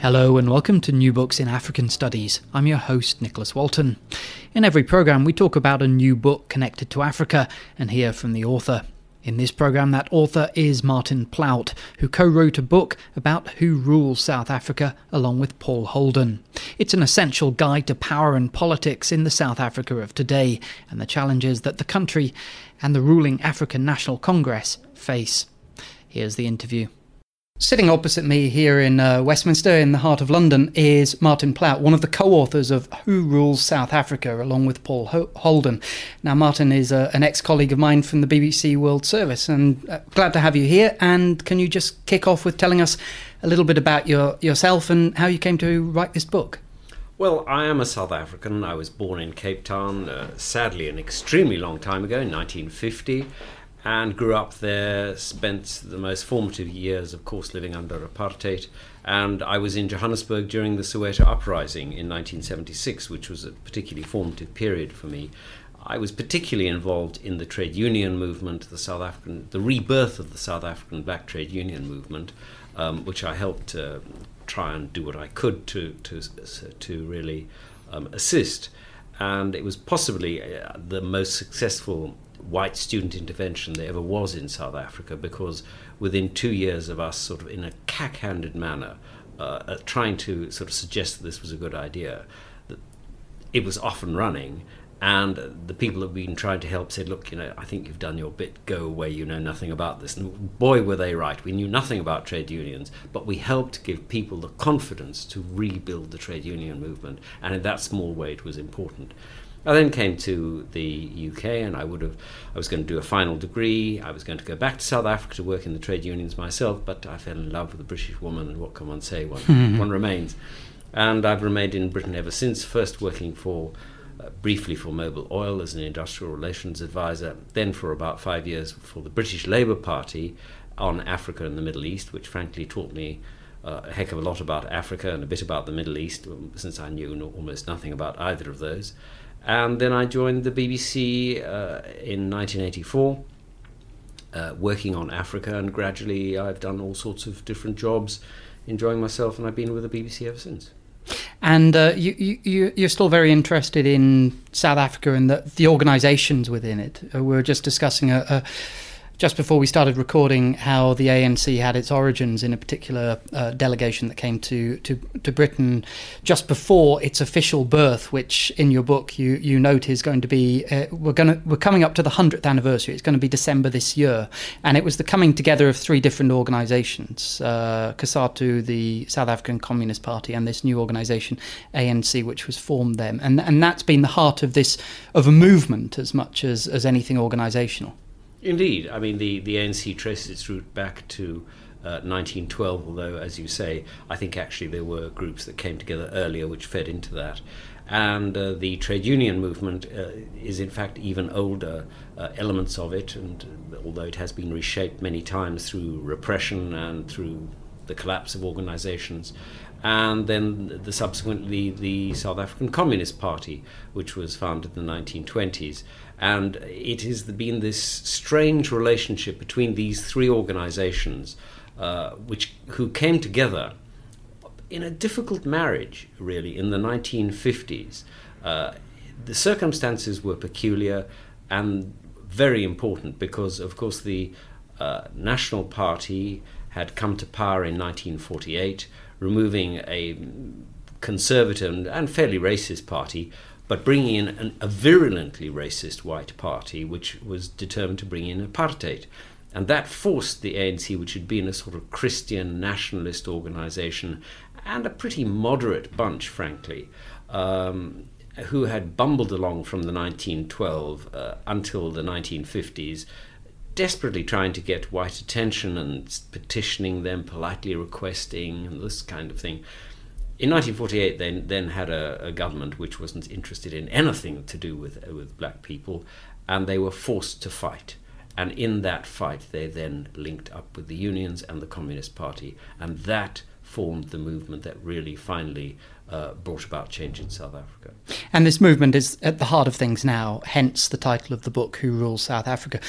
Hello and welcome to New Books in African Studies. I'm your host, Nicholas Walton. In every program, we talk about a new book connected to Africa and hear from the author. In this program, that author is Martin Plaut, who co wrote a book about who rules South Africa along with Paul Holden. It's an essential guide to power and politics in the South Africa of today and the challenges that the country and the ruling African National Congress face. Here's the interview. Sitting opposite me here in uh, Westminster, in the heart of London, is Martin Plaut, one of the co authors of Who Rules South Africa, along with Paul Holden. Now, Martin is uh, an ex colleague of mine from the BBC World Service, and uh, glad to have you here. And can you just kick off with telling us a little bit about your, yourself and how you came to write this book? Well, I am a South African. I was born in Cape Town, uh, sadly, an extremely long time ago, in 1950 and grew up there, spent the most formative years, of course, living under apartheid. And I was in Johannesburg during the Soweto uprising in 1976, which was a particularly formative period for me. I was particularly involved in the trade union movement, the South African, the rebirth of the South African black trade union movement, um, which I helped uh, try and do what I could to to to really um, assist. And it was possibly uh, the most successful white student intervention there ever was in South Africa because within two years of us sort of in a cack-handed manner uh, uh, trying to sort of suggest that this was a good idea, that it was off and running and the people who've been trying to help said, look, you know, I think you've done your bit, go away, you know nothing about this. And boy, were they right. We knew nothing about trade unions, but we helped give people the confidence to rebuild the trade union movement. And in that small way, it was important. I then came to the UK and I would have I was going to do a final degree. I was going to go back to South Africa to work in the trade unions myself, but I fell in love with a British woman and what can one say? One, mm-hmm. one remains. And I've remained in Britain ever since, first working for uh, briefly for Mobil Oil as an industrial relations advisor, then for about 5 years for the British Labour Party on Africa and the Middle East, which frankly taught me uh, a heck of a lot about Africa and a bit about the Middle East, since I knew almost nothing about either of those. And then I joined the BBC uh, in 1984, uh, working on Africa, and gradually I've done all sorts of different jobs, enjoying myself, and I've been with the BBC ever since. And uh, you, you, you're still very interested in South Africa and the, the organisations within it. Uh, we are just discussing a, a just before we started recording how the ANC had its origins in a particular uh, delegation that came to, to, to Britain just before its official birth, which in your book you, you note is going to be uh, we're going to we're coming up to the hundredth anniversary. It's going to be December this year, and it was the coming together of three different organisations: uh, COSATU, the South African Communist Party, and this new organisation ANC, which was formed then, and and that's been the heart of this of a movement as much as as anything organisational. Indeed. I mean, the, the ANC traces its root back to uh, 1912, although, as you say, I think actually there were groups that came together earlier which fed into that. And uh, the trade union movement uh, is, in fact, even older uh, elements of it, and although it has been reshaped many times through repression and through the collapse of organizations, and then the subsequently the South African Communist Party, which was founded in the 1920s. And it has been this strange relationship between these three organizations, uh, which who came together in a difficult marriage, really, in the 1950s. Uh, the circumstances were peculiar and very important because, of course, the uh, National Party had come to power in 1948, removing a conservative and fairly racist party but bringing in an, a virulently racist white party, which was determined to bring in apartheid. And that forced the ANC, which had been a sort of Christian nationalist organization and a pretty moderate bunch, frankly, um, who had bumbled along from the 1912 uh, until the 1950s, desperately trying to get white attention and petitioning them, politely requesting, and this kind of thing. In 1948, they then had a, a government which wasn't interested in anything to do with, with black people, and they were forced to fight. And in that fight, they then linked up with the unions and the Communist Party, and that formed the movement that really finally uh, brought about change in South Africa. And this movement is at the heart of things now, hence the title of the book, Who Rules South Africa.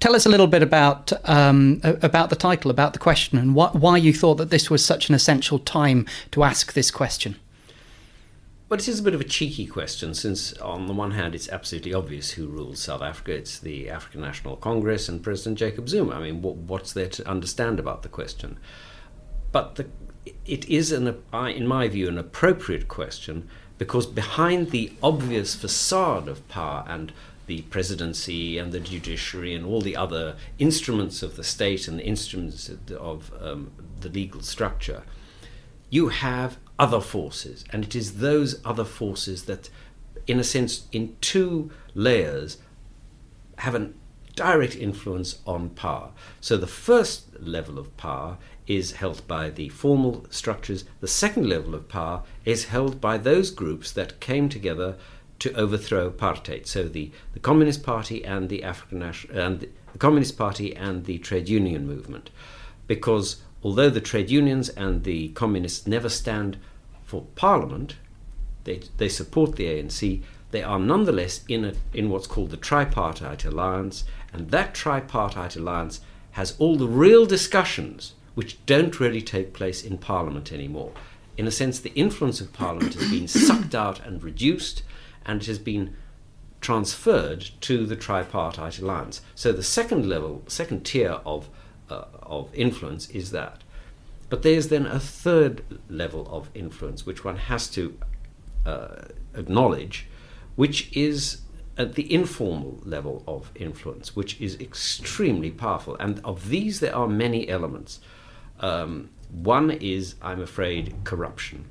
Tell us a little bit about um, about the title, about the question, and wh- why you thought that this was such an essential time to ask this question. Well, it is a bit of a cheeky question, since on the one hand, it's absolutely obvious who rules South Africa. It's the African National Congress and President Jacob Zuma. I mean, what, what's there to understand about the question? But the, it is, an, in my view, an appropriate question because behind the obvious facade of power and the presidency and the judiciary and all the other instruments of the state and the instruments of um, the legal structure, you have other forces. And it is those other forces that, in a sense, in two layers, have a direct influence on power. So the first level of power is held by the formal structures. The second level of power is held by those groups that came together to overthrow apartheid. So the, the Communist Party and the African National and the, Communist Party and the trade union movement, because although the trade unions and the communists never stand for parliament, they, they support the ANC. They are nonetheless in a, in what's called the tripartite alliance, and that tripartite alliance has all the real discussions which don't really take place in Parliament anymore. In a sense, the influence of Parliament has been sucked out and reduced, and it has been transferred to the tripartite alliance. So the second level, second tier of uh, of influence is that. But there's then a third level of influence which one has to uh, acknowledge, which is at the informal level of influence, which is extremely powerful. And of these, there are many elements. Um, one is, I'm afraid, corruption.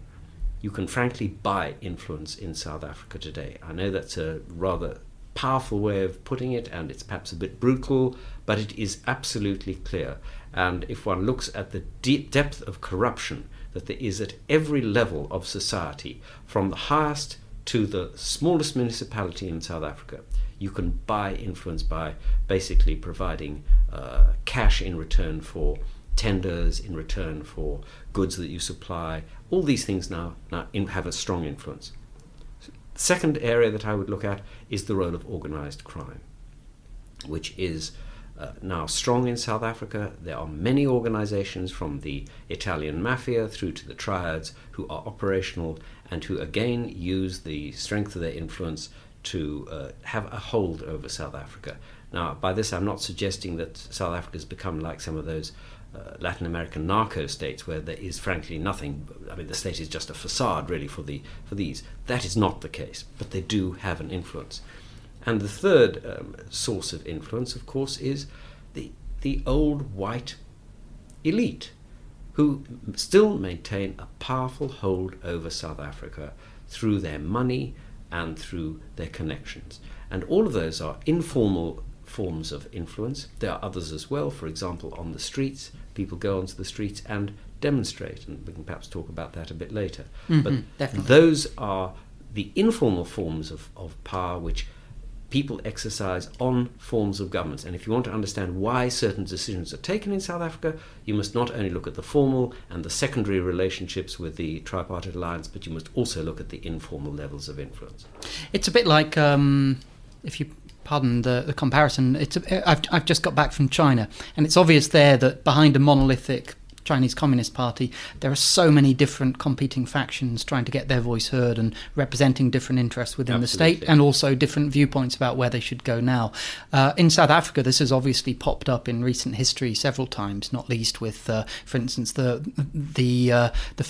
You can frankly buy influence in South Africa today. I know that's a rather powerful way of putting it, and it's perhaps a bit brutal, but it is absolutely clear. And if one looks at the deep depth of corruption that there is at every level of society, from the highest to the smallest municipality in South Africa, you can buy influence by basically providing uh, cash in return for tenders in return for goods that you supply. All these things now, now in, have a strong influence. Second area that I would look at is the role of organized crime, which is uh, now strong in South Africa. There are many organizations from the Italian mafia through to the triads who are operational and who again use the strength of their influence to uh, have a hold over South Africa. Now, by this, I'm not suggesting that South Africa has become like some of those uh, Latin American narco states where there is frankly nothing. I mean, the state is just a facade really for the for these. That is not the case, but they do have an influence. And the third um, source of influence, of course, is the the old white elite, who still maintain a powerful hold over South Africa through their money and through their connections. And all of those are informal forms of influence. There are others as well, for example, on the streets people go onto the streets and demonstrate, and we can perhaps talk about that a bit later. Mm-hmm, but definitely. those are the informal forms of, of power which people exercise on forms of governments. And if you want to understand why certain decisions are taken in South Africa, you must not only look at the formal and the secondary relationships with the tripartite alliance, but you must also look at the informal levels of influence. It's a bit like um, if you pardon the, the comparison. It's I've, I've just got back from China, and it's obvious there that behind a monolithic Chinese Communist Party, there are so many different competing factions trying to get their voice heard and representing different interests within Absolutely. the state and also different viewpoints about where they should go now. Uh, in South Africa, this has obviously popped up in recent history several times, not least with, uh, for instance, the the uh, the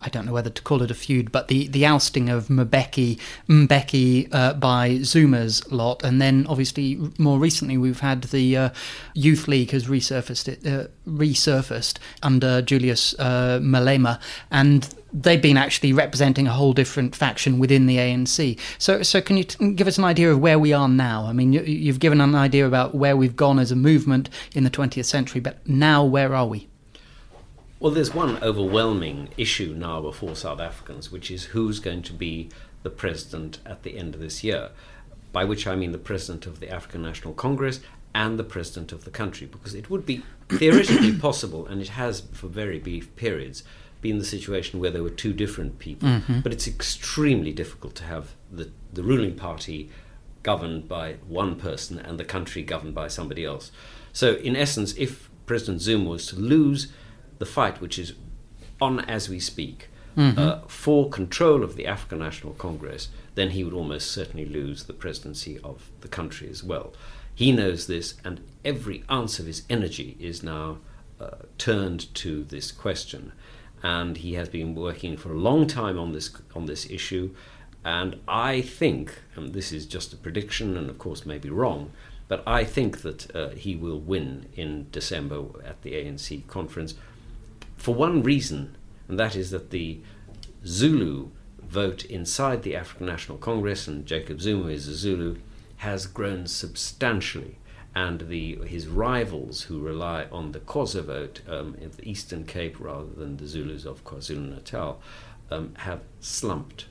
I don't know whether to call it a feud, but the, the ousting of Mbeki Mbeki uh, by Zuma's lot, and then obviously more recently we've had the uh, Youth League has resurfaced it uh, resurfaced under Julius uh, Malema, and they've been actually representing a whole different faction within the ANC. So, so can you t- give us an idea of where we are now? I mean, you, have given an idea about where we've gone as a movement in the 20th century, but now where are we? Well, there's one overwhelming issue now before South Africans, which is who's going to be the president at the end of this year. By which I mean the president of the African National Congress and the president of the country, because it would be theoretically possible, and it has for very brief periods, been the situation where there were two different people. Mm-hmm. But it's extremely difficult to have the, the ruling party governed by one person and the country governed by somebody else. So, in essence, if President Zuma was to lose the fight, which is on as we speak, mm-hmm. uh, for control of the African National Congress, then he would almost certainly lose the presidency of the country as well. He knows this, and every ounce of his energy is now uh, turned to this question. And he has been working for a long time on this on this issue. And I think, and this is just a prediction, and of course may be wrong, but I think that uh, he will win in December at the ANC conference for one reason, and that is that the Zulu vote inside the African National Congress, and Jacob Zuma is a Zulu, has grown substantially. And the, his rivals who rely on the Xhosa vote um, in the Eastern Cape rather than the Zulus of KwaZulu Natal um, have slumped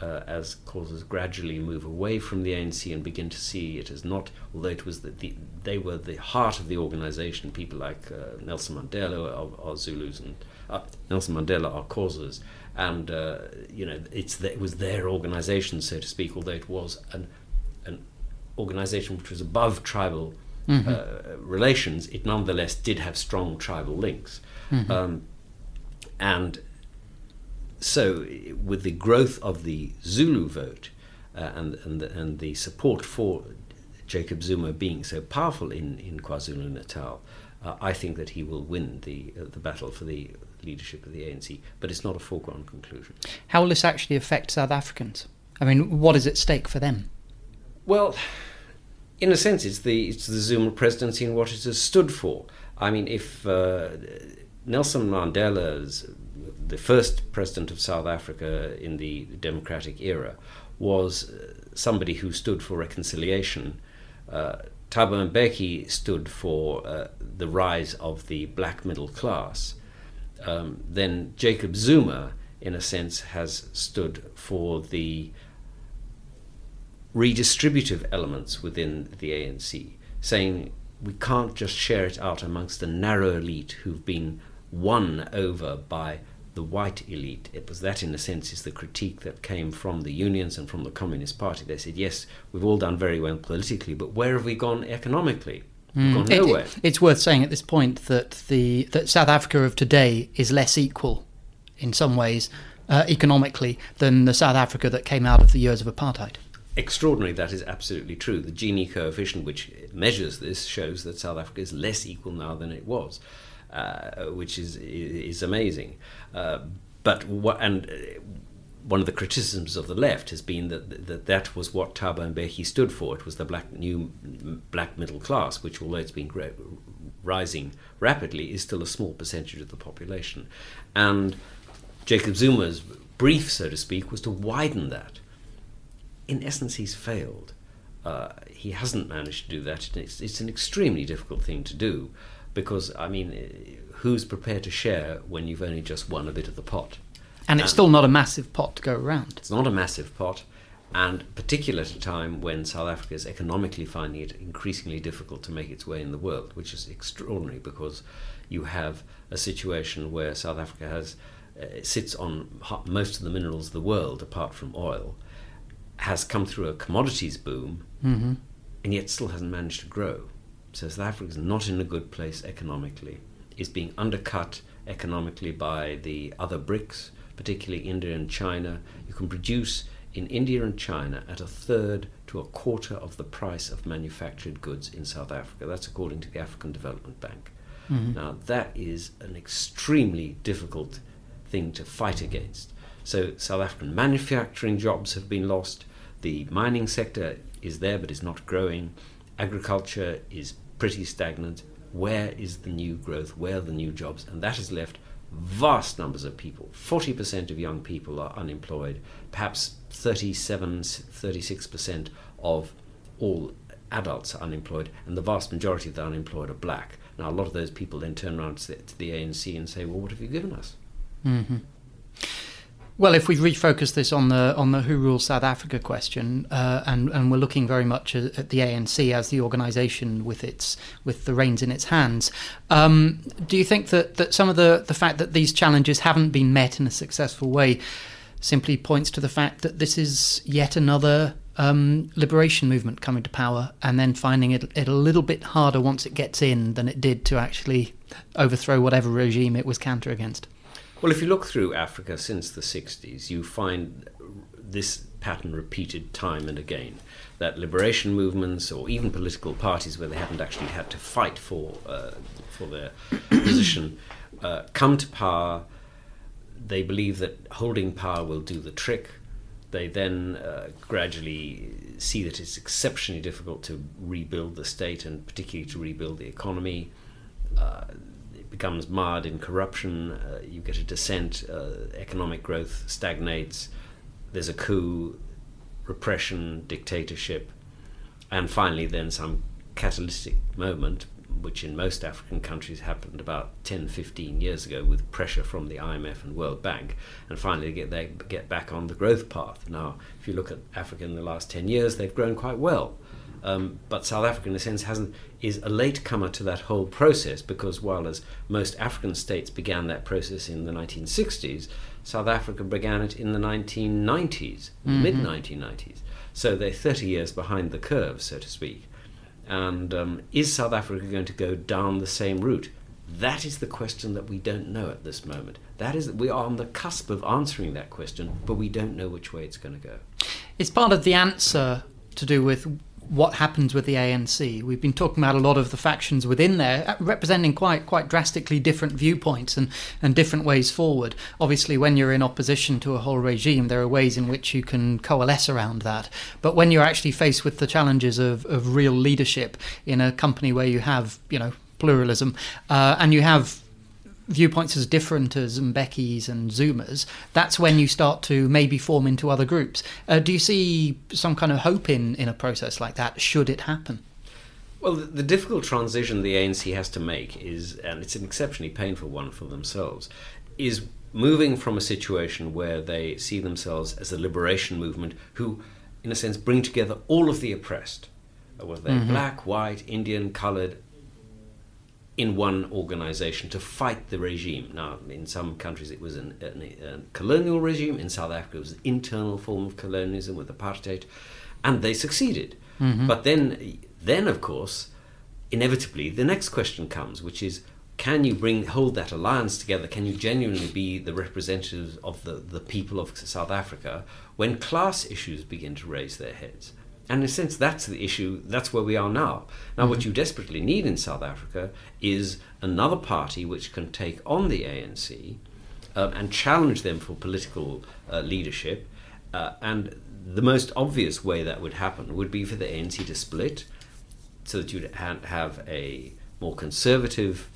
uh, as Xhosas gradually move away from the ANC and begin to see it as not, although it was the, the they were the heart of the organization. People like uh, Nelson Mandela are, are Zulus and uh, Nelson Mandela are Xhosas. and uh, you know it's the, it was their organization, so to speak. Although it was an organization which was above tribal mm-hmm. Uh, relations, it nonetheless did have strong tribal links, mm-hmm. um, and so, with the growth of the Zulu vote uh, and, and, the, and the support for Jacob Zuma being so powerful in, in KwaZulu Natal, uh, I think that he will win the, uh, the battle for the leadership of the ANC, but it's not a foregone conclusion. How will this actually affect South Africans? I mean, what is at stake for them? Well, in a sense, it's the, it's the Zuma presidency and what it has stood for. I mean, if uh, Nelson Mandela's the first president of South Africa in the democratic era was uh, somebody who stood for reconciliation. Uh, Thabo Mbeki stood for uh, the rise of the black middle class. Um, then Jacob Zuma, in a sense, has stood for the redistributive elements within the ANC, saying we can't just share it out amongst the narrow elite who've been won over by the white elite. It was that, in a sense, is the critique that came from the unions and from the Communist Party. They said, yes, we've all done very well politically, but where have we gone economically? Mm. Gone nowhere. It, it's worth saying at this point that the that South Africa of today is less equal, in some ways, uh, economically, than the South Africa that came out of the years of apartheid. Extraordinary, that is absolutely true. The Gini coefficient, which measures this, shows that South Africa is less equal now than it was uh, which is is amazing. Uh, but what and uh, one of the criticisms of the left has been that that, that was what Thabo Mbeki stood for. It was the black new black middle class, which although it's been rising rapidly, is still a small percentage of the population. And Jacob Zuma's brief, so to speak, was to widen that. In essence, he's failed. Uh, he hasn't managed to do that. It's, it's, an extremely difficult thing to do because I mean, who's prepared to share when you've only just won a bit of the pot? And it's and still not a massive pot to go around. It's not a massive pot, and particularly at a time when South Africa is economically finding it increasingly difficult to make its way in the world, which is extraordinary because you have a situation where South Africa has uh, sits on most of the minerals of the world, apart from oil, has come through a commodities boom, mm-hmm. and yet still hasn't managed to grow. So South Africa is not in a good place economically, is being undercut economically by the other BRICS, particularly India and China. You can produce in India and China at a third to a quarter of the price of manufactured goods in South Africa. That's according to the African Development Bank. Mm-hmm. Now, that is an extremely difficult thing to fight against. So, South African manufacturing jobs have been lost. The mining sector is there but is not growing. Agriculture is pretty stagnant. Where is the new growth? Where are the new jobs? And that has left vast numbers of people. 40% of young people are unemployed, perhaps 37, 36% of all adults are unemployed, and the vast majority of the unemployed are black. Now, a lot of those people then turn around to the, ANC and say, Well, what have you given us? Mm-hmm. Well, if we refocus this on the on the who rules South Africa question, uh, and and we're looking very much at, the ANC as the organisation with its with the reins in its hands, um, do you think that, that some of the the fact that these challenges haven't been met in a successful way simply points to the fact that this is yet another um, liberation movement coming to power and then finding it, it a little bit harder once it gets in than it did to actually overthrow whatever regime it was counter against? Well, if you look through Africa since the 60s, you find this pattern repeated time and again. That liberation movements or even political parties where they haven't actually had to fight for, uh, for their position uh, come to power. They believe that holding power will do the trick. They then uh, gradually see that it's exceptionally difficult to rebuild the state and particularly to rebuild the economy uh, becomes marred in corruption, uh, you get a descent, uh, economic growth stagnates, there's a coup, repression, dictatorship, and finally then some catalytic moment, which in most African countries happened about 10, 15 years ago with pressure from the IMF and World Bank, and finally get, they get back on the growth path. Now, if you look at Africa in the last 10 years, they've grown quite well. Um, but South Africa, in a sense, hasn't is a late comer to that whole process because while as most African states began that process in the 1960s, South Africa began it in the 1990s, mm-hmm. mid 1990s. So they're 30 years behind the curve, so to speak. And um, is South Africa going to go down the same route? That is the question that we don't know at this moment. That is, we are on the cusp of answering that question, but we don't know which way it's going to go. It's part of the answer to do with what happens with the ANC. We've been talking about a lot of the factions within there, uh, representing quite quite drastically different viewpoints and, and different ways forward. Obviously, when you're in opposition to a whole regime, there are ways in which you can coalesce around that. But when you're actually faced with the challenges of, of real leadership in a company where you have, you know, pluralism, uh, and you have viewpoints as different as Mbeki's and Zuma's, that's when you start to maybe form into other groups. Uh, do you see some kind of hope in, in a process like that, should it happen? Well, the, the, difficult transition the ANC has to make is, and it's an exceptionally painful one for themselves, is moving from a situation where they see themselves as a liberation movement who, in a sense, bring together all of the oppressed, whether they're mm-hmm. black, white, Indian, coloured, in one organization to fight the regime. Now, in some countries it was an, an, a colonial regime, in South Africa it was an internal form of colonialism with apartheid, and they succeeded. Mm-hmm. But then, then of course, inevitably the next question comes, which is can you bring hold that alliance together? Can you genuinely be the representatives of the, the people of South Africa when class issues begin to raise their heads? And in a sense, that's the issue, that's where we are now. Now, mm-hmm. what you desperately need in South Africa is another party which can take on the ANC um, and challenge them for political uh, leadership. Uh, and the most obvious way that would happen would be for the ANC to split so that you'd ha- have a more conservative,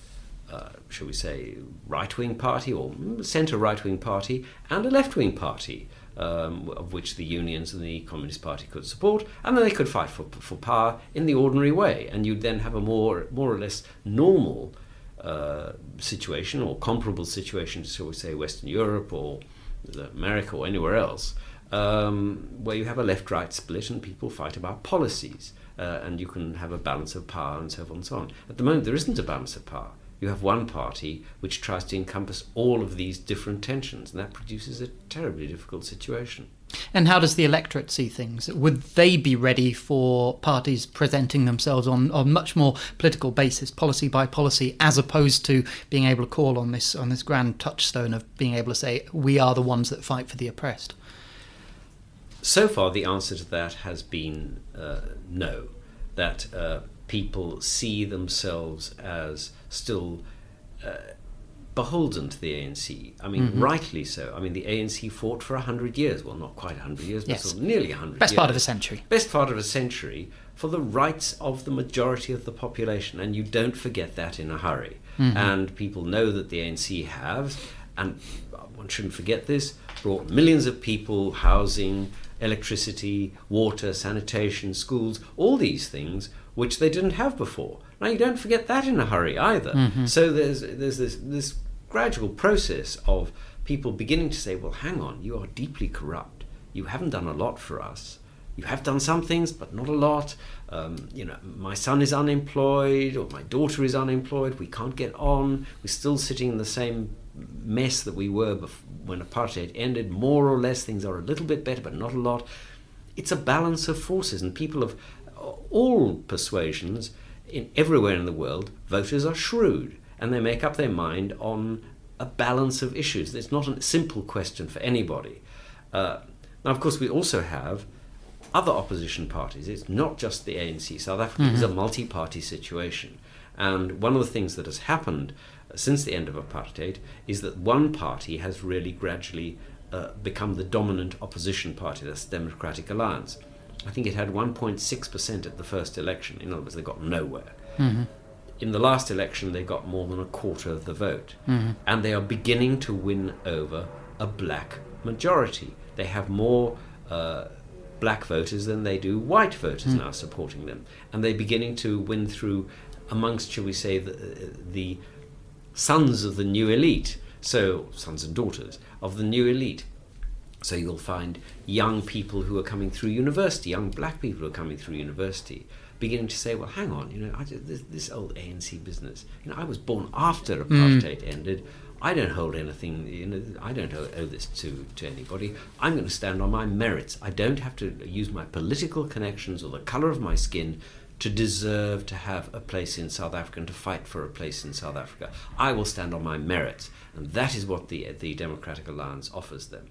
uh, shall we say, right wing party or centre right wing party and a left wing party um, of which the unions and the Communist Party could support, and then they could fight for, for power in the ordinary way, and you'd then have a more more or less normal uh, situation or comparable situation to, shall we say, Western Europe or America or anywhere else, um, where you have a left-right split and people fight about policies, uh, and you can have a balance of power and so on and so on. At the moment, there isn't a balance of power you have one party which tries to encompass all of these different tensions, and that produces a terribly difficult situation. And how does the electorate see things? Would they be ready for parties presenting themselves on a much more political basis, policy by policy, as opposed to being able to call on this on this grand touchstone of being able to say we are the ones that fight for the oppressed? So far, the answer to that has been uh, no. That uh, people see themselves as still uh, beholden to the ANC. I mean, mm-hmm. rightly so. I mean, the ANC fought for 100 years. Well, not quite 100 years, but yes. sort of nearly 100 Best years. part of a century. Best part of a century for the rights of the majority of the population. And you don't forget that in a hurry. Mm-hmm. And people know that the ANC have, and one shouldn't forget this, brought millions of people housing, electricity, water, sanitation, schools, all these things which they didn't have before. Now you don't forget that in a hurry either. Mm-hmm. So there's there's this this gradual process of people beginning to say, well, hang on, you are deeply corrupt. You haven't done a lot for us. You have done some things, but not a lot. Um, you know, my son is unemployed or my daughter is unemployed. We can't get on. We're still sitting in the same mess that we were when apartheid ended. More or less, things are a little bit better, but not a lot. It's a balance of forces, and people of all persuasions in everywhere in the world, voters are shrewd and they make up their mind on a balance of issues. It's not a simple question for anybody. Uh, now, of course, we also have other opposition parties. It's not just the ANC. South Africa mm-hmm. is a multi party situation. And one of the things that has happened since the end of apartheid is that one party has really gradually uh, become the dominant opposition party, that's the Democratic Alliance. I think it had 1.6% at the first election. In other words, they got nowhere. Mm-hmm. In the last election, they got more than a quarter of the vote. Mm-hmm. And they are beginning to win over a black majority. They have more uh, black voters than they do white voters mm. now supporting them. And they're beginning to win through amongst, shall we say, the, the sons of the new elite. So, sons and daughters of the new elite so you'll find young people who are coming through university, young black people who are coming through university, beginning to say, "Well, hang on, you know, I, this, this, old ANC business. You know, I was born after apartheid mm. ended. I don't hold anything. You know, I don't owe, owe this to to anybody. I'm going to stand on my merits. I don't have to use my political connections or the color of my skin." To deserve to have a place in South Africa and to fight for a place in South Africa, I will stand on my merits, and that is what the the Democratic Alliance offers them.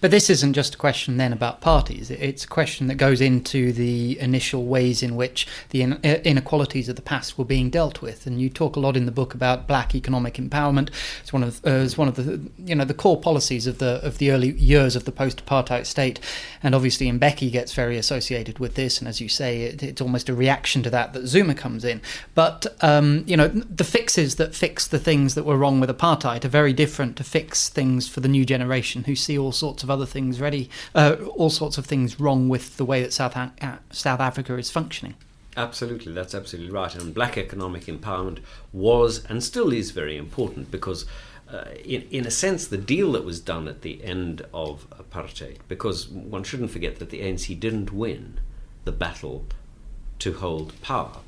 But this isn't just a question then about parties. It's a question that goes into the initial ways in which the inequalities of the past were being dealt with. And you talk a lot in the book about black economic empowerment. It's one of uh, it's one of the you know the core policies of the of the early years of the post-apartheid state. And obviously, Mbeki gets very associated with this. And as you say, it, it's almost a reaction to that that Zuma comes in. But um, you know the fixes that fix the things that were wrong with apartheid are very different to fix things for the new generation who see all sorts of other things ready, uh, all sorts of things wrong with the way that South, uh, South Africa is functioning. Absolutely, that's absolutely right. And black economic empowerment was and still is very important because, uh, in, in a sense, the deal that was done at the end of apartheid, because one shouldn't forget that the ANC didn't win the battle to hold power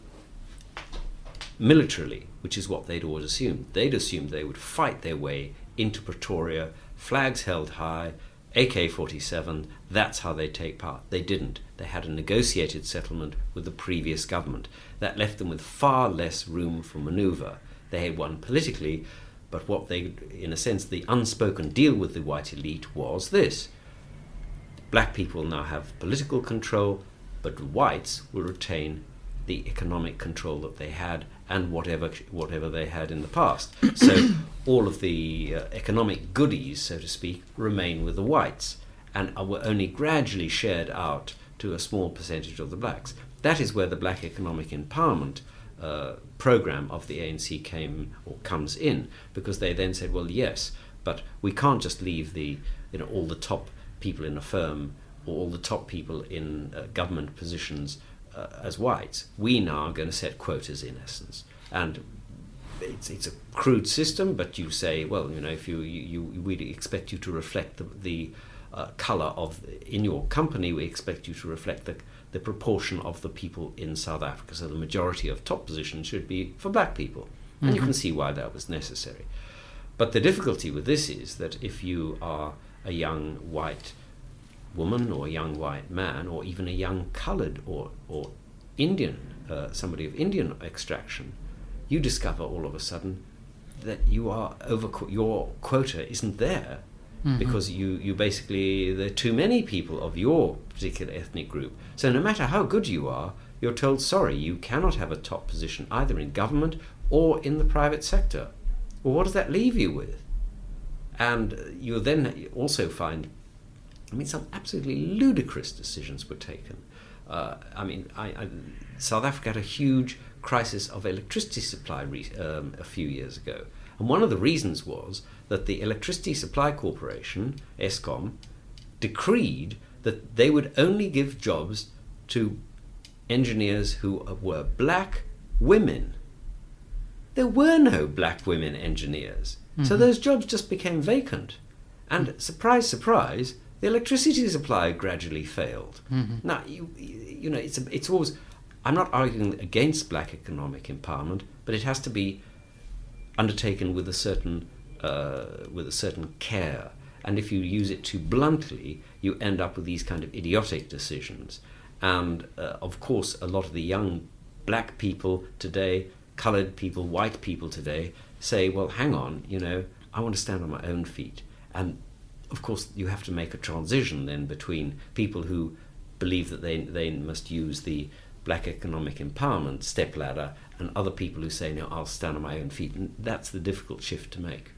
militarily, which is what they'd always assumed. They'd assumed they would fight their way into Pretoria, flags held high, AK 47, that's how they take part. They didn't. They had a negotiated settlement with the previous government. That left them with far less room for maneuver. They had won politically, but what they, in a sense, the unspoken deal with the white elite was this black people now have political control, but whites will retain the economic control that they had and whatever whatever they had in the past. So all of the uh, economic goodies, so to speak, remain with the whites and were only gradually shared out to a small percentage of the blacks. That is where the black economic empowerment uh, program of the ANC came or comes in, because they then said, well, yes, but we can't just leave the you know all the top people in a firm or all the top people in uh, government positions uh, as whites, we now are going to set quotas in essence. And it's, it's a crude system, but you say, well, you know, if you, you, you we expect you to reflect the, the uh, color of in your company, we expect you to reflect the, the proportion of the people in South Africa. So the majority of top positions should be for black people. And mm-hmm. you can see why that was necessary. But the difficulty with this is that if you are a young white woman or a young white man or even a young colored or, or Indian, uh, somebody of Indian extraction, you discover all of a sudden that you are over your quota isn't there mm-hmm. because you, you basically there are too many people of your particular ethnic group. So no matter how good you are, you're told sorry, you cannot have a top position either in government or in the private sector. Well, what does that leave you with? And you'll then also find I mean, some absolutely ludicrous decisions were taken. Uh, I mean, I, I, South Africa had a huge crisis of electricity supply re- um, a few years ago. And one of the reasons was that the Electricity Supply Corporation, Eskom, decreed that they would only give jobs to engineers who were black women. There were no black women engineers. Mm-hmm. So those jobs just became vacant. And surprise, surprise, the electricity supply gradually failed. Mm-hmm. Now, you, you know, it's, a, it's always, I'm not arguing against black economic empowerment, but it has to be undertaken with a certain, uh, with a certain care. And if you use it too bluntly, you end up with these kind of idiotic decisions. And uh, of course, a lot of the young black people today, colored people, white people today, say, well, hang on, you know, I want to stand on my own feet. And of course, you have to make a transition then between people who believe that they, they must use the black economic empowerment stepladder and other people who say, no, I'll stand on my own feet. And that's the difficult shift to make.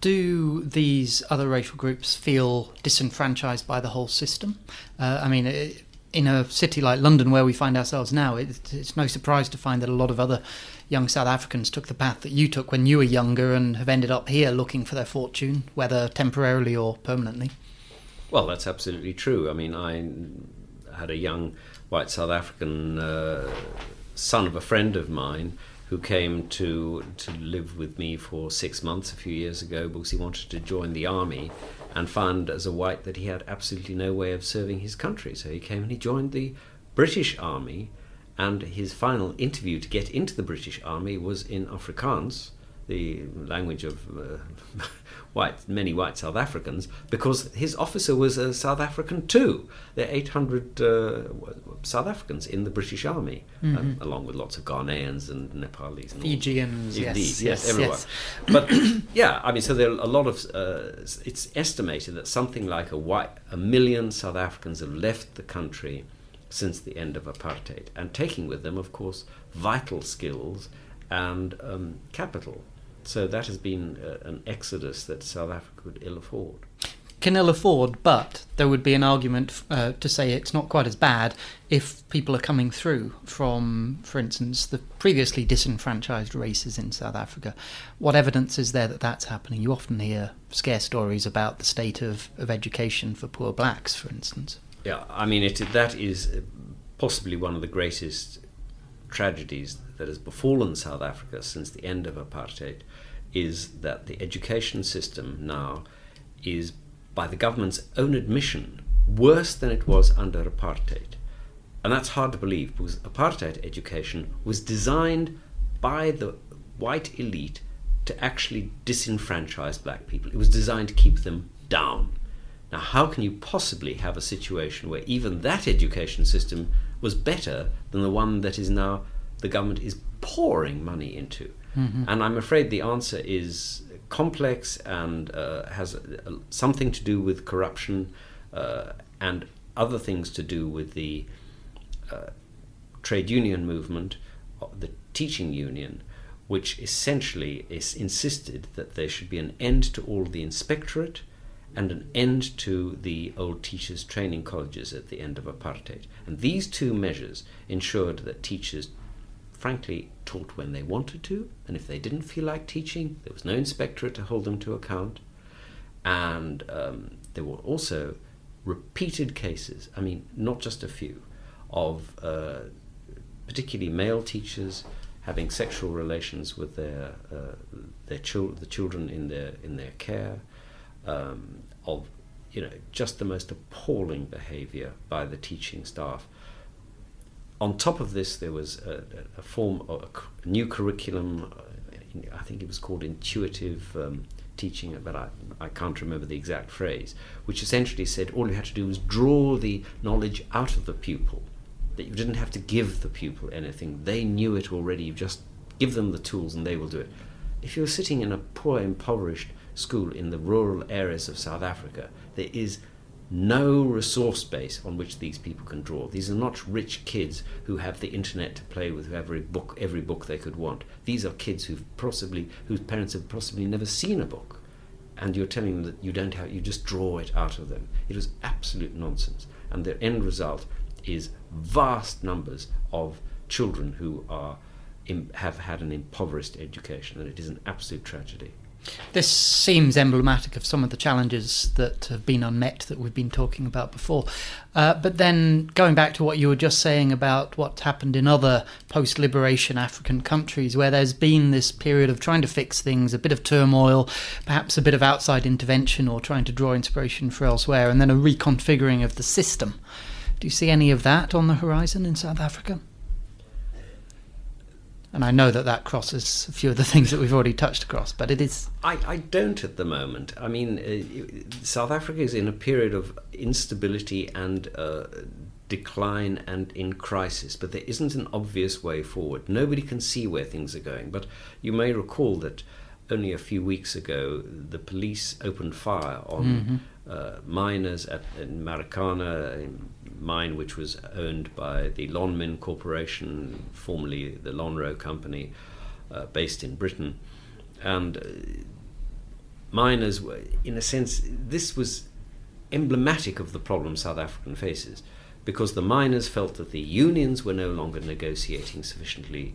Do these other racial groups feel disenfranchised by the whole system? Uh, I mean, it, in a city like London, where we find ourselves now, it, it's no surprise to find that a lot of other young South Africans took the path that you took when you were younger and have ended up here looking for their fortune, whether temporarily or permanently. Well, that's absolutely true. I mean, I had a young white South African uh, son of a friend of mine who came to to live with me for six months a few years ago because he wanted to join the army and found as a white that he had absolutely no way of serving his country. So he came and he joined the British Army, and his final interview to get into the British Army was in Afrikaans, the language of uh, white, many white South Africans, because his officer was a South African too. There are 800 uh, South Africans in the British Army, mm-hmm. um, along with lots of Ghanaians and Nepalese. And Fijians, yes, yes, yes, everyone. Yes. But yeah, I mean, so there are a lot of, uh, it's estimated that something like a, white, a million South Africans have left the country since the end of apartheid, and taking with them, of course, vital skills and um, capital. So that has been uh, an exodus that South Africa could ill afford. Can ill afford, but there would be an argument uh, to say it's not quite as bad if people are coming through from, for instance, the previously disenfranchised races in South Africa. What evidence is there that that's happening? You often hear scare stories about the state of, of education for poor blacks, for instance. Yeah, I mean, it, that is uh, possibly one of the greatest tragedies that has befallen South Africa since the end of apartheid is that the education system now is, by the government's own admission, worse than it was under apartheid. And that's hard to believe because apartheid education was designed by the white elite to actually disenfranchise black people. It was designed to keep them down. Now, how can you possibly have a situation where even that education system was better than the one that is now the government is pouring money into? Mm-hmm. And I'm afraid the answer is complex and uh, has something to do with corruption uh, and other things to do with the uh, trade union movement, uh, the teaching union, which essentially is insisted that there should be an end to all the inspectorate and an end to the old teachers' training colleges at the end of apartheid. And these two measures ensured that teachers frankly, taught when they wanted to, and if they didn't feel like teaching, there was no inspectorate to hold them to account. And um, there were also repeated cases, I mean, not just a few, of uh, particularly male teachers having sexual relations with their uh, their chil- the children in their in their care, um, of you know just the most appalling behaviour by the teaching staff on top of this, there was a, a form of a new curriculum. Uh, I think it was called intuitive um, teaching, but I, I can't remember the exact phrase, which essentially said all you had to do was draw the knowledge out of the pupil, that you didn't have to give the pupil anything. They knew it already. You just give them the tools and they will do it. If you're sitting in a poor, impoverished school in the rural areas of South Africa, there is no resource base on which these people can draw. These are not rich kids who have the internet to play with every book, every book they could want. These are kids who've possibly, whose parents have possibly never seen a book, and you're telling them that you don't have, you just draw it out of them. It was absolute nonsense, and the end result is vast numbers of children who are have had an impoverished education, and it is an absolute tragedy. This seems emblematic of some of the challenges that have been unmet that we've been talking about before. Uh, but then going back to what you were just saying about what's happened in other post liberation African countries, where there's been this period of trying to fix things, a bit of turmoil, perhaps a bit of outside intervention or trying to draw inspiration for elsewhere, and then a reconfiguring of the system. Do you see any of that on the horizon in South Africa? And I know that that crosses a few of the things that we've already touched across, but it is. I, I don't at the moment. I mean, uh, South Africa is in a period of instability and uh, decline and in crisis, but there isn't an obvious way forward. Nobody can see where things are going. But you may recall that only a few weeks ago, the police opened fire on mm-hmm. uh, miners at in Marikana, mine which was owned by the Lonmin Corporation, formerly the Lonrho Company, uh, based in Britain. And uh, miners were, in a sense, this was emblematic of the problem South African faces because the miners felt that the unions were no longer negotiating sufficiently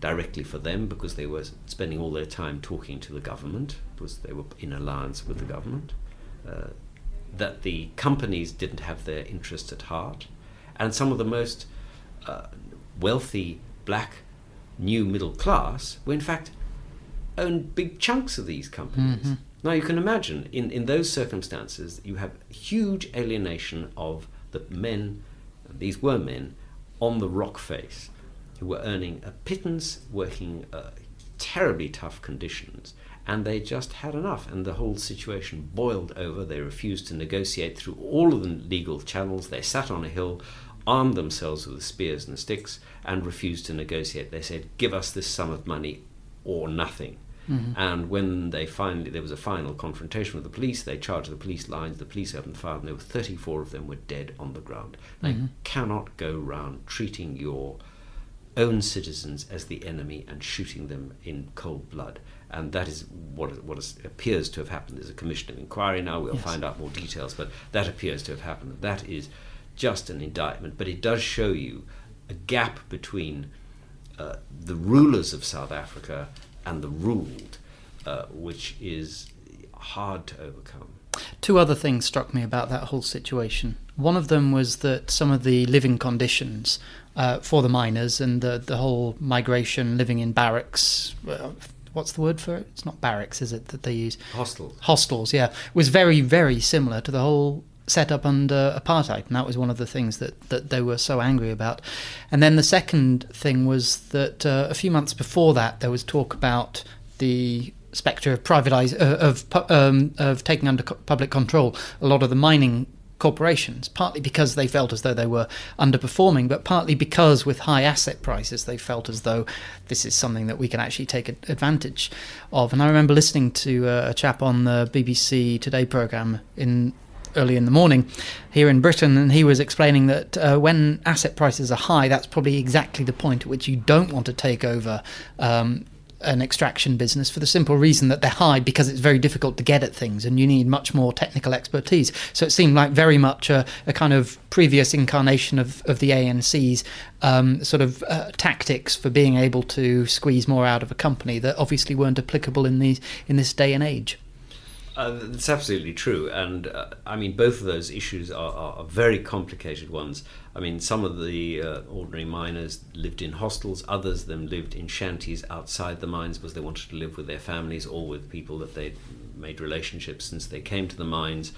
directly for them because they were spending all their time talking to the government because they were in alliance with the government. Uh, that the companies didn't have their interests at heart, and some of the most uh, wealthy black new middle class were in fact owned big chunks of these companies. Mm-hmm. Now you can imagine in, in those circumstances you have huge alienation of the men, these were men, on the rock face who were earning a pittance, working uh, terribly tough conditions, and they just had enough, and the whole situation boiled over. They refused to negotiate through all of the legal channels. They sat on a hill, armed themselves with spears and sticks, and refused to negotiate. They said, "Give us this sum of money, or nothing." Mm-hmm. And when they finally there was a final confrontation with the police, they charged the police lines. The police opened fire, and there were 34 of them were dead on the ground. They mm-hmm. cannot go round treating your own citizens as the enemy and shooting them in cold blood and that is what what is, appears to have happened. There's a commission of inquiry now. We'll yes. find out more details, but that appears to have happened. That is just an indictment, but it does show you a gap between uh, the rulers of South Africa and the ruled, uh, which is hard to overcome. Two other things struck me about that whole situation. One of them was that some of the living conditions uh, for the miners and the, the whole migration, living in barracks, uh, what's the word for it? It's not barracks, is it, that they use? Hostels. Hostels, yeah. Was very, very similar to the whole setup under apartheid. And that was one of the things that, that they were so angry about. And then the second thing was that uh, a few months before that, there was talk about the spectre of privatize uh, of um, of taking under public control a lot of the mining corporations, partly because they felt as though they were underperforming, but partly because with high asset prices, they felt as though this is something that we can actually take advantage of. And I remember listening to uh, a chap on the BBC Today programme in early in the morning here in Britain, and he was explaining that uh, when asset prices are high, that's probably exactly the point at which you don't want to take over um, an extraction business for the simple reason that they're high because it's very difficult to get at things and you need much more technical expertise. So it seemed like very much a, a kind of previous incarnation of, of the ANC's um, sort of uh, tactics for being able to squeeze more out of a company that obviously weren't applicable in these in this day and age. Uh, that's absolutely true, and uh, I mean both of those issues are, are, very complicated ones. I mean, some of the uh, ordinary miners lived in hostels; others of them lived in shanties outside the mines because they wanted to live with their families or with people that they'd made relationships since they came to the mines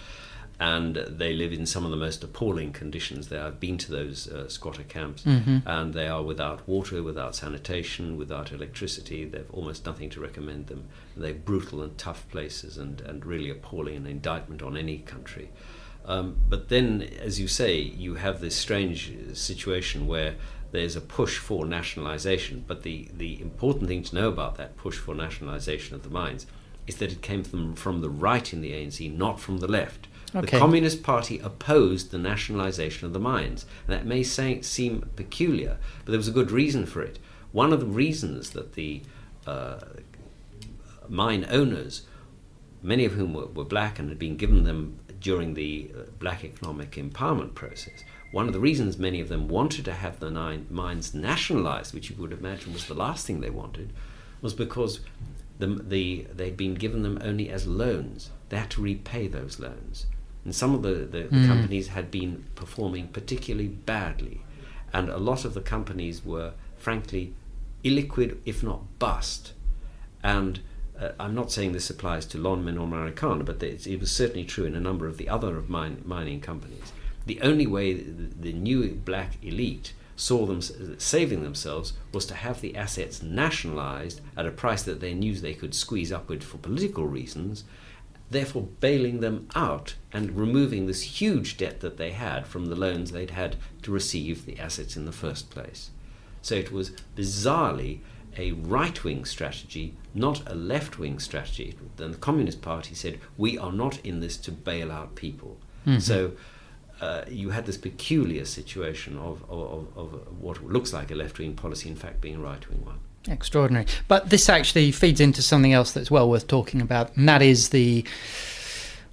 and they live in some of the most appalling conditions there. I've been to those uh, squatter camps, mm-hmm. and they are without water, without sanitation, without electricity. They've almost nothing to recommend them. They're brutal and tough places, and, and really appalling, an indictment on any country. Um, but then, as you say, you have this strange situation where there's a push for nationalisation. But the, the important thing to know about that push for nationalisation of the mines is that it came from, from the right in the ANC, not from the left. Okay. The Communist Party opposed the nationalization of the mines. And that may say, seem peculiar, but there was a good reason for it. One of the reasons that the uh, mine owners, many of whom were, were, black and had been given them during the uh, black economic empowerment process, one of the reasons many of them wanted to have the nine mines nationalized, which you would imagine was the last thing they wanted, was because the, the, they'd been given them only as loans. They had to repay those loans. And some of the, the, the mm. companies had been performing particularly badly. And a lot of the companies were, frankly, illiquid, if not bust. And uh, I'm not saying this applies to Lonmin or Marikana, but it was certainly true in a number of the other of mine, mining companies. The only way the, the new black elite saw them saving themselves was to have the assets nationalized at a price that they knew they could squeeze upward for political reasons, therefore bailing them out and removing this huge debt that they had from the loans they'd had to receive the assets in the first place. So it was bizarrely a right wing strategy, not a left wing strategy. Then the Communist Party said, We are not in this to bail out people. Mm-hmm. So uh, you had this peculiar situation of, of, of what looks like a left wing policy, in fact, being a right wing one. Extraordinary. But this actually feeds into something else that's well worth talking about, and that is the.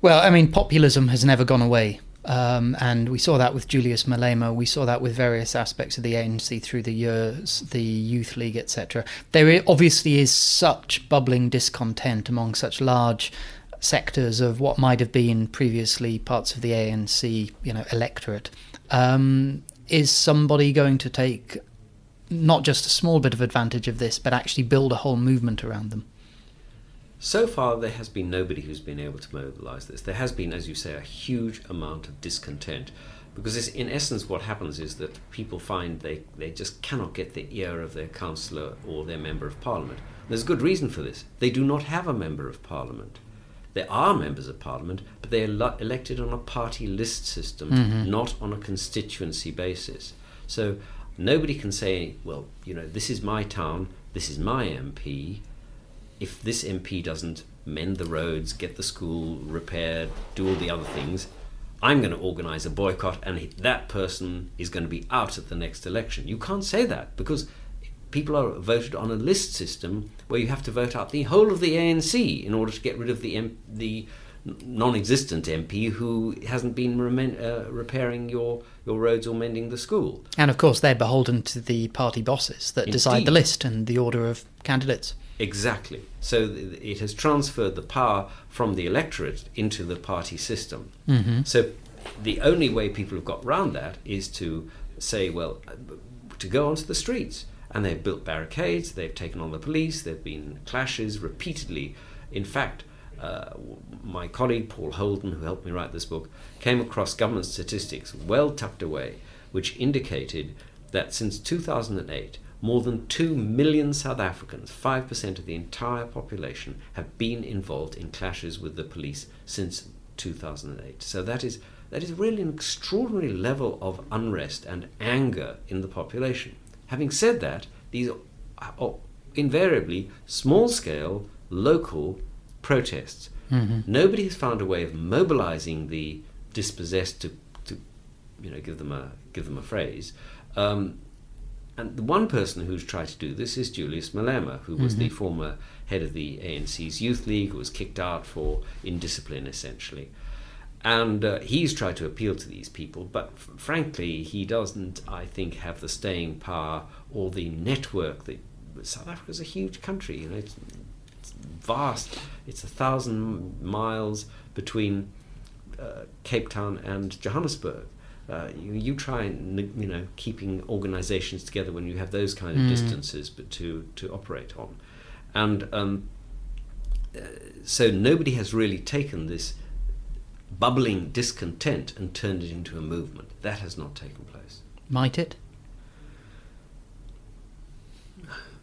Well, I mean, populism has never gone away. Um, and we saw that with Julius Malema. We saw that with various aspects of the ANC through the years, the Youth League, etc. There obviously is such bubbling discontent among such large sectors of what might have been previously parts of the ANC, you know, electorate. Um, is somebody going to take not just a small bit of advantage of this, but actually build a whole movement around them? So far, there has been nobody who's been able to mobilize this. There has been, as you say, a huge amount of discontent. Because in essence, what happens is that people find they, they just cannot get the ear of their councillor or their member of parliament. There's a good reason for this. They do not have a member of parliament. There are members of parliament, but they are elected on a party list system, mm-hmm. not on a constituency basis. So nobody can say, well, you know, this is my town, this is my MP, if this MP doesn't mend the roads, get the school repaired, do all the other things, I'm going to organize a boycott and that person is going to be out at the next election. You can't say that because people are voted on a list system where you have to vote out the whole of the ANC in order to get rid of the M- the non-existent MP who hasn't been remen- uh, repairing your your roads or mending the school. And of course, they're beholden to the party bosses that Indeed. decide the list and the order of candidates. Exactly. So it has transferred the power from the electorate into the party system. Mm-hmm. So the only way people have got round that is to say, well, to go onto the streets. And they've built barricades, they've taken on the police, there have been clashes repeatedly. In fact, uh, my colleague Paul Holden, who helped me write this book, came across government statistics well tucked away, which indicated that since 2008, more than 2 million South Africans, 5% of the entire population, have been involved in clashes with the police since 2008. So that is, that is really an extraordinary level of unrest and anger in the population. Having said that, these are invariably small scale, local protests. Mm-hmm. Nobody has found a way of mobilizing the dispossessed to, to you know, give them a, give them a phrase. Um, and the one person who's tried to do this is Julius Malema, who was mm-hmm. the former head of the ANC's Youth League, who was kicked out for indiscipline, essentially. And uh, he's tried to appeal to these people, but f- frankly, he doesn't, I think, have the staying power or the network that South Africa is a huge country. You know, vast. It's a thousand miles between uh, Cape Town and Johannesburg. Uh, you, you, try and you know keeping organizations together when you have those kind of mm. distances but to to operate on and um, uh, so nobody has really taken this bubbling discontent and turned it into a movement that has not taken place might it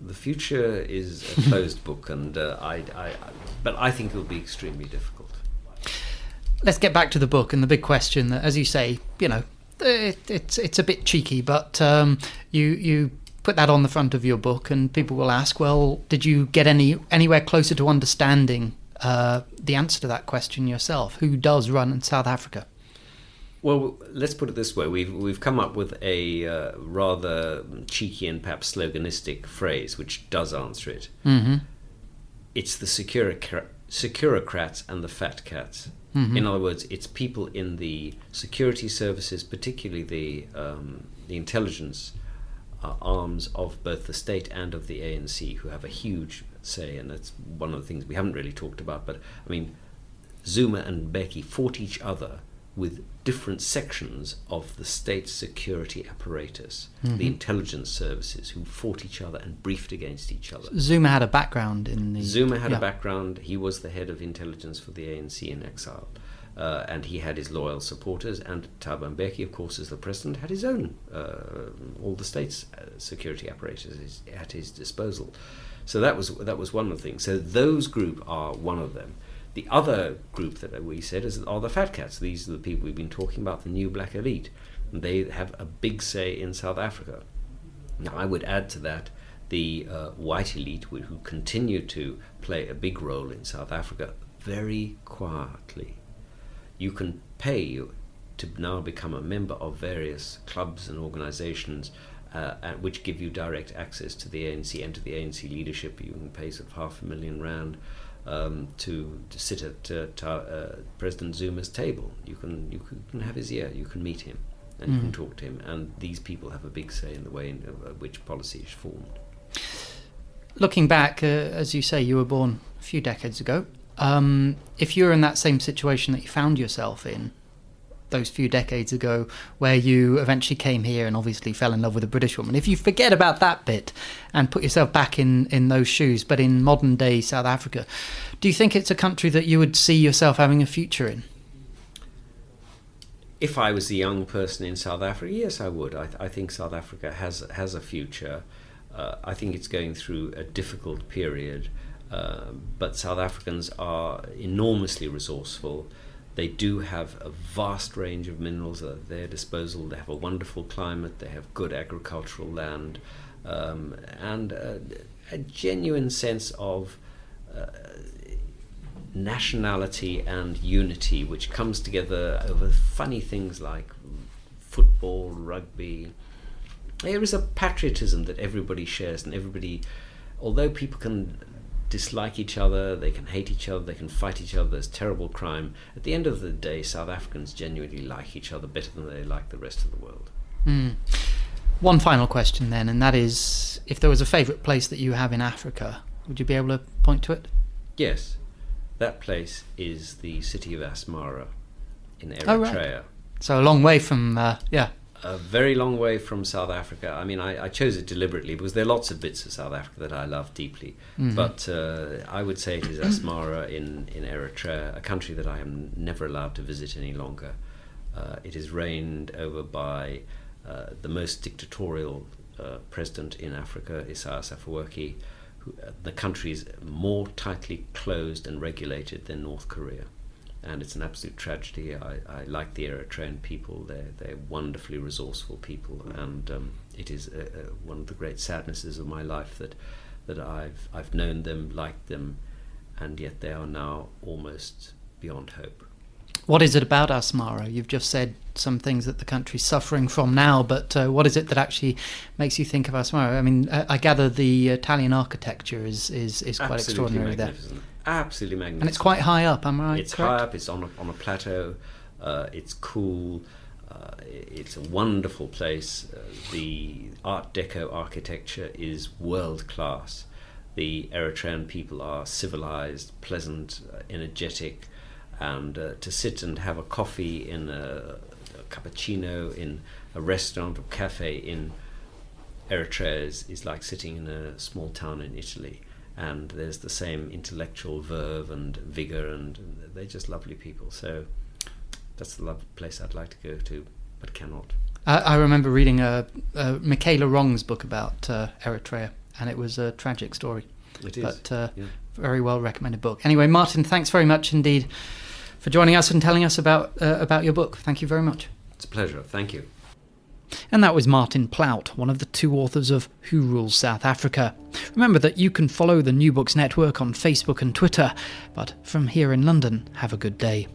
the future is a closed book and uh, I, I, but I think it will be extremely difficult let's get back to the book and the big question that as you say you know it, it's it's a bit cheeky, but um, you you put that on the front of your book, and people will ask, well, did you get any anywhere closer to understanding uh, the answer to that question yourself? Who does run in South Africa? Well, let's put it this way: we've we've come up with a uh, rather cheeky and perhaps sloganistic phrase, which does answer it. Mm-hmm. It's the securocrats and the fat cats. Mm-hmm. In other words, it's people in the security services, particularly the um, the intelligence uh, arms of both the state and of the ANC, who have a huge say, and that's one of the things we haven't really talked about. But I mean, Zuma and Mbeki fought each other with different sections of the state security apparatus, mm-hmm. the intelligence services, who fought each other and briefed against each other. Zuma had a background in the. Zuma had yeah. a background. He was the head of intelligence for the ANC in exile. Uh, and he had his loyal supporters, and Thabo Mbeki, of course, as the president, had his own, uh, all the state's uh, security apparatus at his disposal. So that was that was one of the things. So those group are one of them. The other group that we said is are the fat cats. These are the people we've been talking about, the new black elite. And they have a big say in South Africa. Now, I would add to that the uh, white elite who continue to play a big role in South Africa very quietly. You can pay to now become a member of various clubs and organizations uh, which give you direct access to the ANC and to the ANC leadership. You can pay sort of half a million rand um, to, to sit at uh, ta- uh, President Zuma's table. You can you can have his ear. You can meet him, and mm. you can mm. talk to him. And these people have a big say in the way in which policy is formed. Looking back, uh, as you say, you were born a few decades ago. Um, if you're in that same situation that you found yourself in, those few decades ago where you eventually came here and obviously fell in love with a British woman. If you forget about that bit and put yourself back in, in those shoes, but in modern day South Africa, do you think it's a country that you would see yourself having a future in? If I was a young person in South Africa, yes, I would. I, th- I think South Africa has has a future. Uh, I think it's going through a difficult period, uh, but South Africans are enormously resourceful. They do have a vast range of minerals at their disposal. They have a wonderful climate. They have good agricultural land, um, and a, a, genuine sense of uh, nationality and unity, which comes together over funny things like football, rugby. There is a patriotism that everybody shares, and everybody, although people can dislike each other, they can hate each other, they can fight each other, there's terrible crime. At the end of the day, South Africans genuinely like each other better than they like the rest of the world. Mm. One final question then, and that is if there was a favourite place that you have in Africa, would you be able to point to it? Yes. That place is the city of Asmara in Eritrea. Oh, right. So a long way from, uh, yeah, a very long way from South Africa. I mean, I, I, chose it deliberately because there are lots of bits of South Africa that I love deeply. Mm-hmm. But uh, I would say it is Asmara in, in Eritrea, a country that I am never allowed to visit any longer. Uh, it is reigned over by uh, the most dictatorial uh, president in Africa, Isaias Afwerki. Who, uh, the country is more tightly closed and regulated than North Korea and it's an absolute tragedy. I, I like the Eritrean people; they're they're wonderfully resourceful people, and um, it is a, a, one of the great sadnesses of my life that that I've I've known them, liked them, and yet they are now almost beyond hope. What is it about Asmara? You've just said some things that the country's suffering from now, but uh, what is it that actually makes you think of Asmara? I mean, I, I gather the Italian architecture is is, is quite Absolutely extraordinary there absolutely magnificent. And it's quite high up, am I right? It's correct? high up. It's on a, on a plateau. Uh, it's cool. Uh, it's a wonderful place. Uh, the Art Deco architecture is world class. The Eritrean people are civilized, pleasant, uh, energetic, and uh, to sit and have a coffee in a, a cappuccino in a restaurant or cafe in Eritrea is, is like sitting in a small town in Italy and there's the same intellectual verve and vigor, and they're just lovely people. So that's the love place I'd like to go to, but cannot. I, I remember reading a, a Michela Wrong's book about uh, Eritrea, and it was a tragic story. It is, but uh, yeah. very well recommended book. Anyway, Martin, thanks very much indeed for joining us and telling us about uh, about your book. Thank you very much. It's a pleasure. Thank you. And that was Martin Plaut, one of the two authors of Who Rules South Africa. Remember that you can follow the New Books Network on Facebook and Twitter, but from here in London, have a good day.